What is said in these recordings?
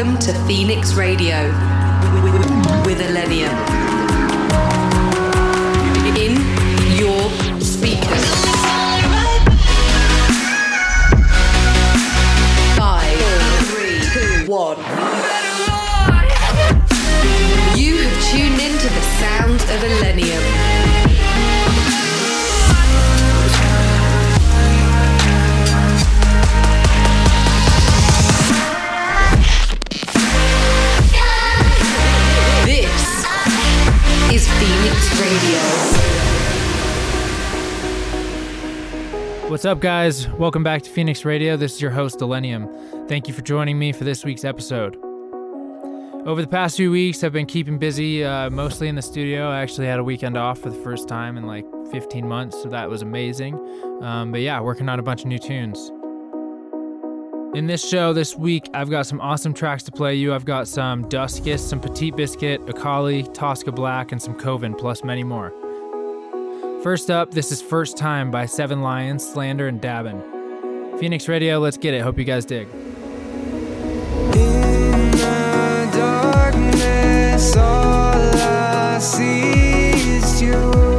Welcome to Phoenix Radio with Illenium. In your speakers. Five, three, two, one. You have tuned into the sounds of Illenium. What's up, guys? Welcome back to Phoenix Radio. This is your host, Illenium. Thank you for joining me for this week's episode. Over the past few weeks, I've been keeping busy, uh, mostly in the studio. I actually had a weekend off for the first time in like 15 months, so that was amazing. Um, but yeah, working on a bunch of new tunes. In this show this week, I've got some awesome tracks to play you. I've got some Duskus, some Petit Biscuit, Akali, Tosca Black, and some Coven, plus many more. First up, this is First Time by Seven Lions, Slander, and Dabin. Phoenix Radio, let's get it. Hope you guys dig. Darkness, all I see is you.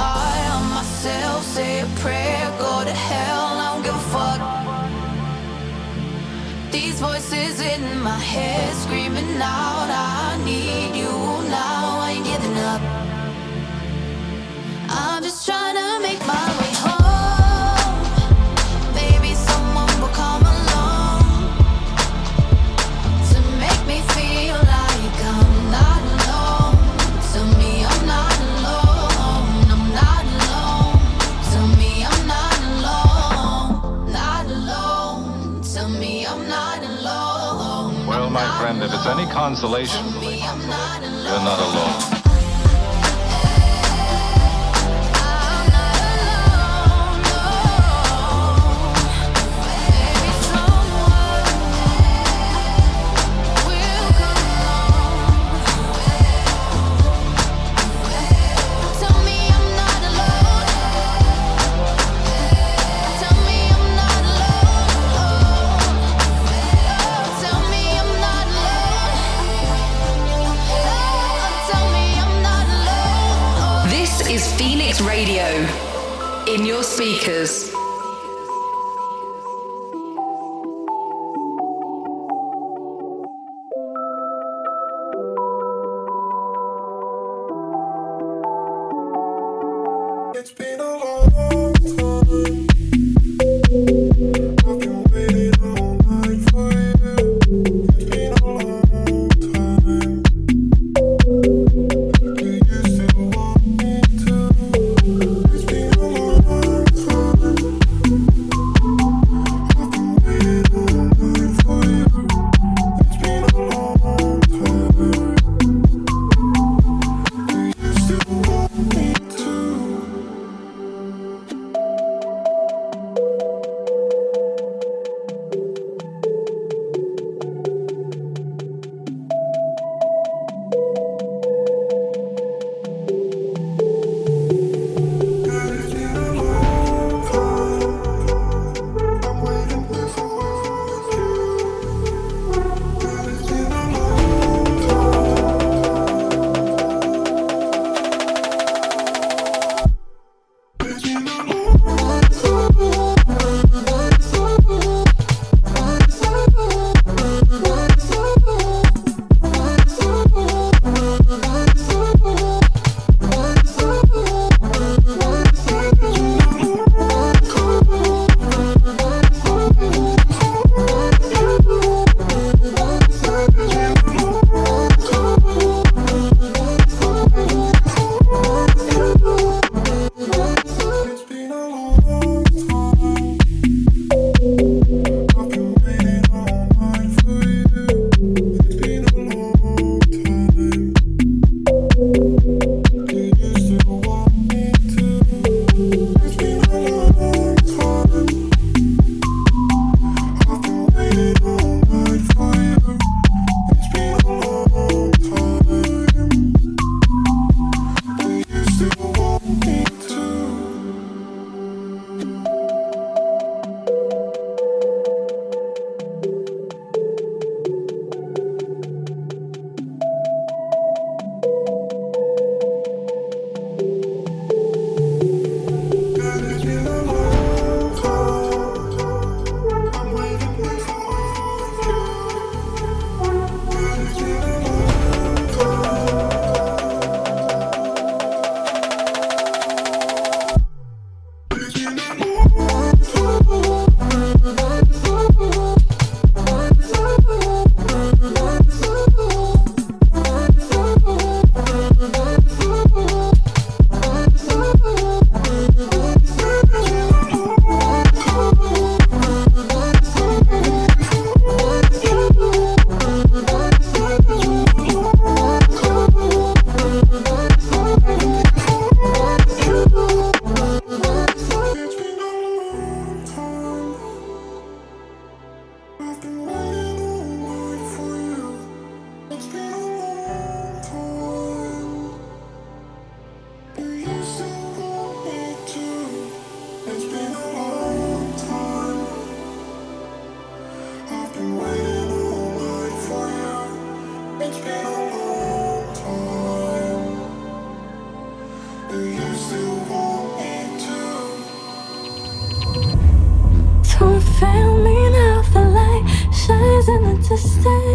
high on myself, say a prayer, go to hell, I don't give a fuck. These voices in my head screaming out, I need you now, I ain't giving up. I'm just trying to make my way. any consolation, you're not alone. Radio. In your speakers.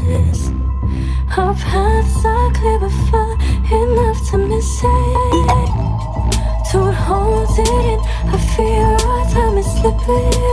years. Our paths are clear before enough to miss it. Don't hold it in. I fear our time is slipping.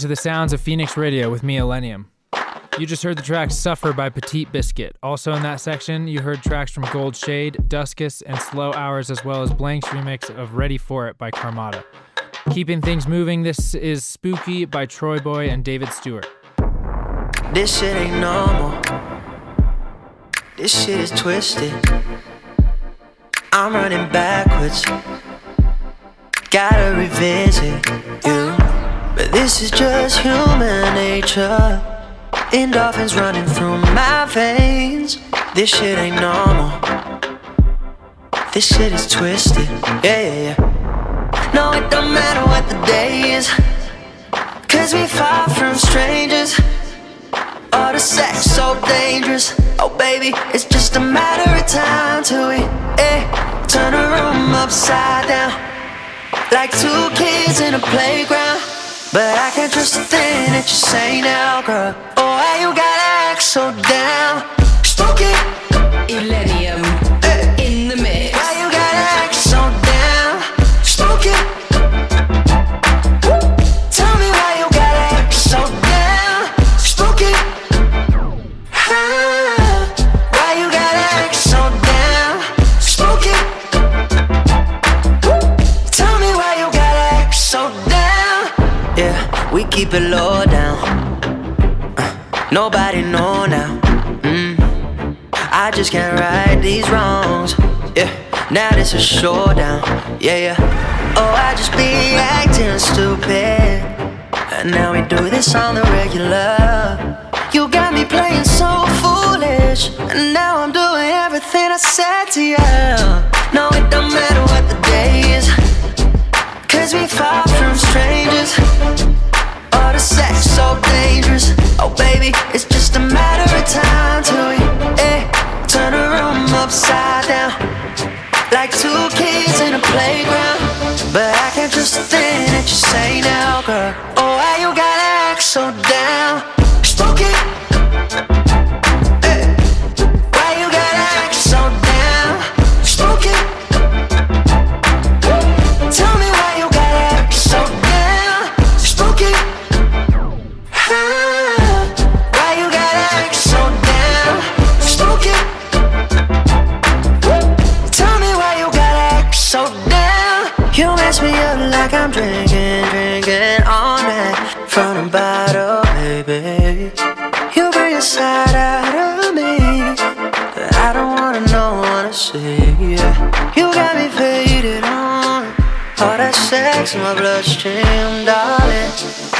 To the sounds of Phoenix Radio with me, Illenium. You just heard the track Suffer by Petit Biscuit. Also in that section, you heard tracks from Gold Shade, Duskus, and Slow Hours, as well as Blank's remix of Ready For It by Carmada. Keeping things moving, this is Spooky by TroyBoi and David Stewart. This shit ain't normal. This shit is twisted. I'm running backwards. Gotta revisit you. But this is just human nature. Endorphins running through my veins. This shit ain't normal. This shit is twisted. Yeah, yeah, yeah. No, it don't matter what the day is. Cause we far from strangers. All the sex so dangerous. Oh, baby, it's just a matter of time till we eh, turn the room upside down. Like two kids in a playground. But I can't trust a thing that you say now, girl. Oh, why you gotta act so down? Spooky, keep it low down. Uh, nobody know now. Mm. I just can't right these wrongs. Yeah, now this is showdown. Yeah, yeah. Oh, I just be acting stupid, and now we do this on the regular. You got me playing so foolish, and now I'm doing everything I said to you. No, it don't matter what the day is, cause we far from strangers sex so dangerous. Oh, baby, it's just a matter of time till eh, turn the room upside down. Like two kids in a playground. But I can't trust a thing that you say now, girl. Oh, why you gotta act so down? Spoken. into my bloodstream, darling.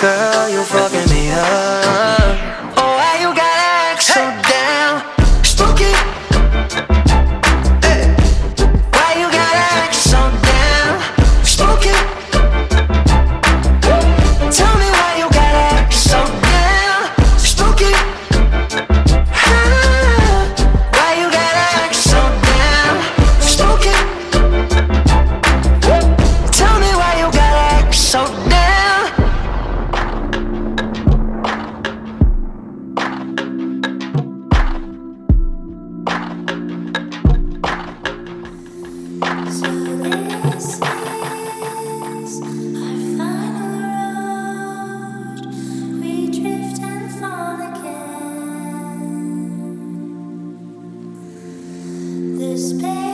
Girl, you fucking me up. space.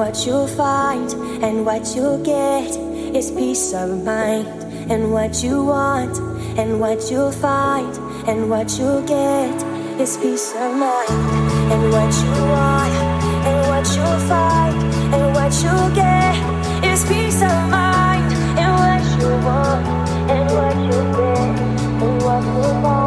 what you'll find and what you'll get is peace of mind. And what you want and what you'll find and what you'll get is peace of mind. And what you want and what you'll find and what you'll get is peace of mind. And what you want and what you'll get and what you want.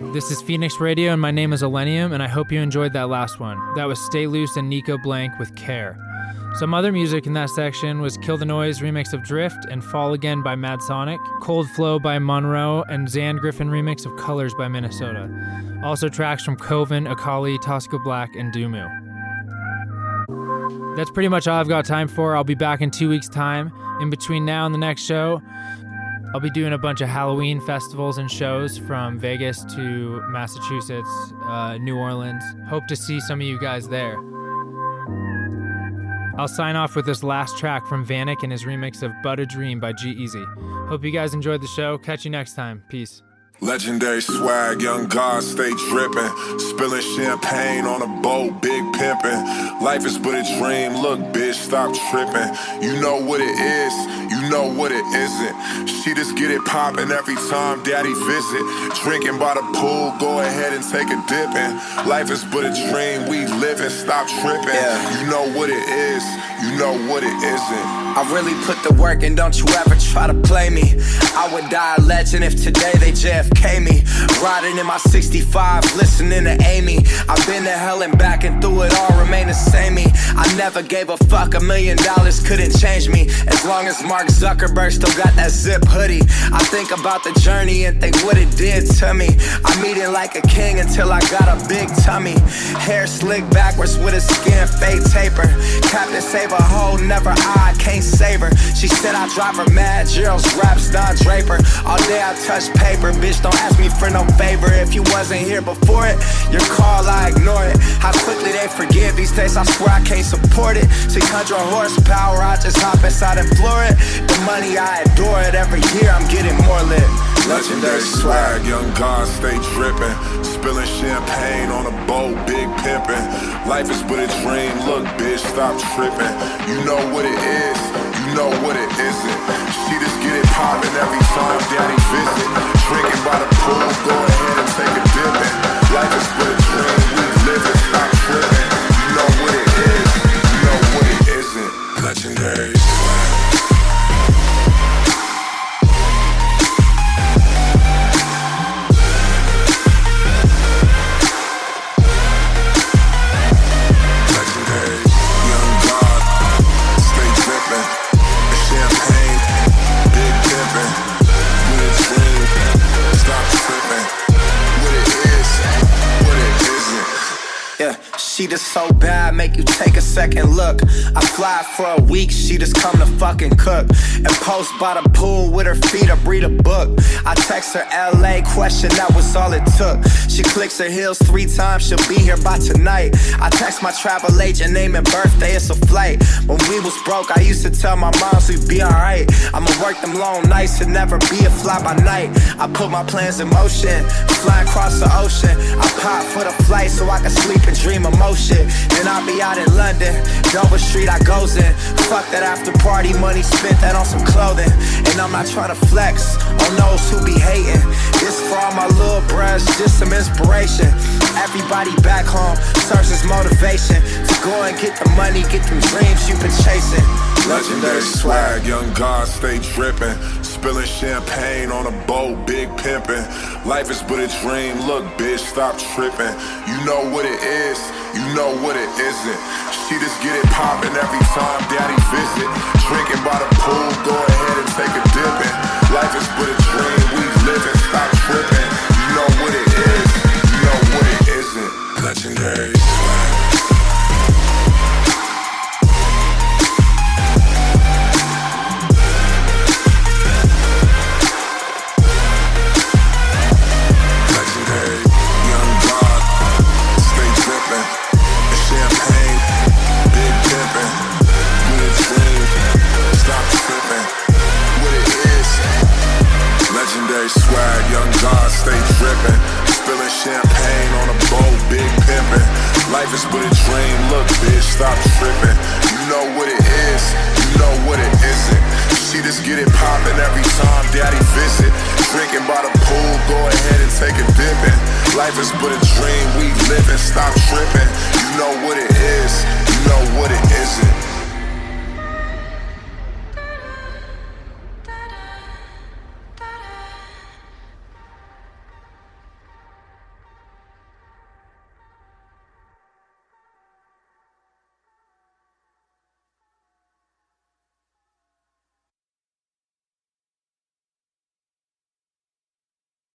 This is Phoenix Radio, and my name is Illenium, and I hope you enjoyed that last one. That was Stay Loose and Nico Blank with Care. Some other music in that section was Kill the Noise remix of Drift and Fall Again by Madsonik, Cold Flow by Monroe, and Zan Griffin remix of Colors by Minnesota. Also tracks from Coven, Akali, Tosca Black, and Dumu. That's pretty much all I've got time for. I'll be back in two weeks' time. In between now and the next show, I'll be doing a bunch of Halloween festivals and shows from Vegas to Massachusetts, uh, New Orleans. Hope to see some of you guys there. I'll sign off with this last track from Vanic and his remix of But a Dream by G-Eazy. Hope you guys enjoyed the show. Catch you next time. Peace. Legendary swag, young God stay dripping. Spilling champagne on a boat, big pimpin'. Life is but a dream, look, bitch, stop tripping. You know what it is, you know what it isn't. She just get it poppin' every time daddy visit. Drinking by the pool, go ahead and take a dippin'. Life is but a dream, we livin', stop tripping. Yeah. You know what it is, you know what it isn't. I really put the work in, don't you ever try to play me. I would die a legend if today they JFK me. Riding in my 65, listening to Amy. I've been to hell and back and through it all, remain the same me. I never gave a fuck, a million dollars couldn't change me. As long as Mark Zuckerberg still got that zip hoodie. I think about the journey and think what it did to me. I'm eating like a king until I got a big tummy. Hair slicked backwards with a skin fade taper. Captain save a hoe, never I, can't save her. She said I drive her mad, Gerald's raps, Don Draper. All day I touch paper, bitch, don't ask me for no favor. If you wasn't here before it, your call, I ignore it. How quickly they forgive these days, I swear I can't support it. 600 horsepower, I just hop inside and floor it. The money, I adore it. Every year I'm getting more lit. Legendary swag, young God stay drippin'. Spilling champagne on a boat, big pimpin'. Life is but a dream, look, bitch, stop trippin'. You know what it is, know what it isn't. She just get it poppin' every time daddy visit. Drinking by the pool, go ahead and take a dippin'. Life is but a dream, we live it, stop trippin'. You take second look. I fly for a week, she just come to fucking cook. And post by the pool with her feet up, read a book. I text her LA question, that was all it took. She clicks her heels three times, she'll be here by tonight. I text my travel agent, name and birthday, it's a flight. When we was broke, I used to tell my moms we'd be alright. I'ma work them long nights and never be a fly by night. I put my plans in motion, fly across the ocean. I pop for the flight so I can sleep and dream of motion. Then I'll be out in London, Dover Street I goes in. Fuck that after party money, spent that on some clothing. And I'm not trying to flex on those who be hating. This for all my little bruhs, just some inspiration. Everybody back home searches motivation to go and get the money, get them dreams you've been chasing. Legendary swag, young God stay drippin'. Spilling champagne on a boat, big pimpin'. Life is but a dream, look, bitch, stop trippin'. You know what it is, you know what it isn't. She just get it poppin' every time daddy visit. Drinking by the pool, go ahead and take a dippin'. Life is but a dream, we livin', stop trippin'. Life is but a dream, look, bitch, stop trippin'. You know what it is, you know what it isn't. She just get it poppin' every time daddy visit. Drinking by the pool, go ahead and take a dippin'. Life is but a dream, we livin', stop trippin'. You know what it is,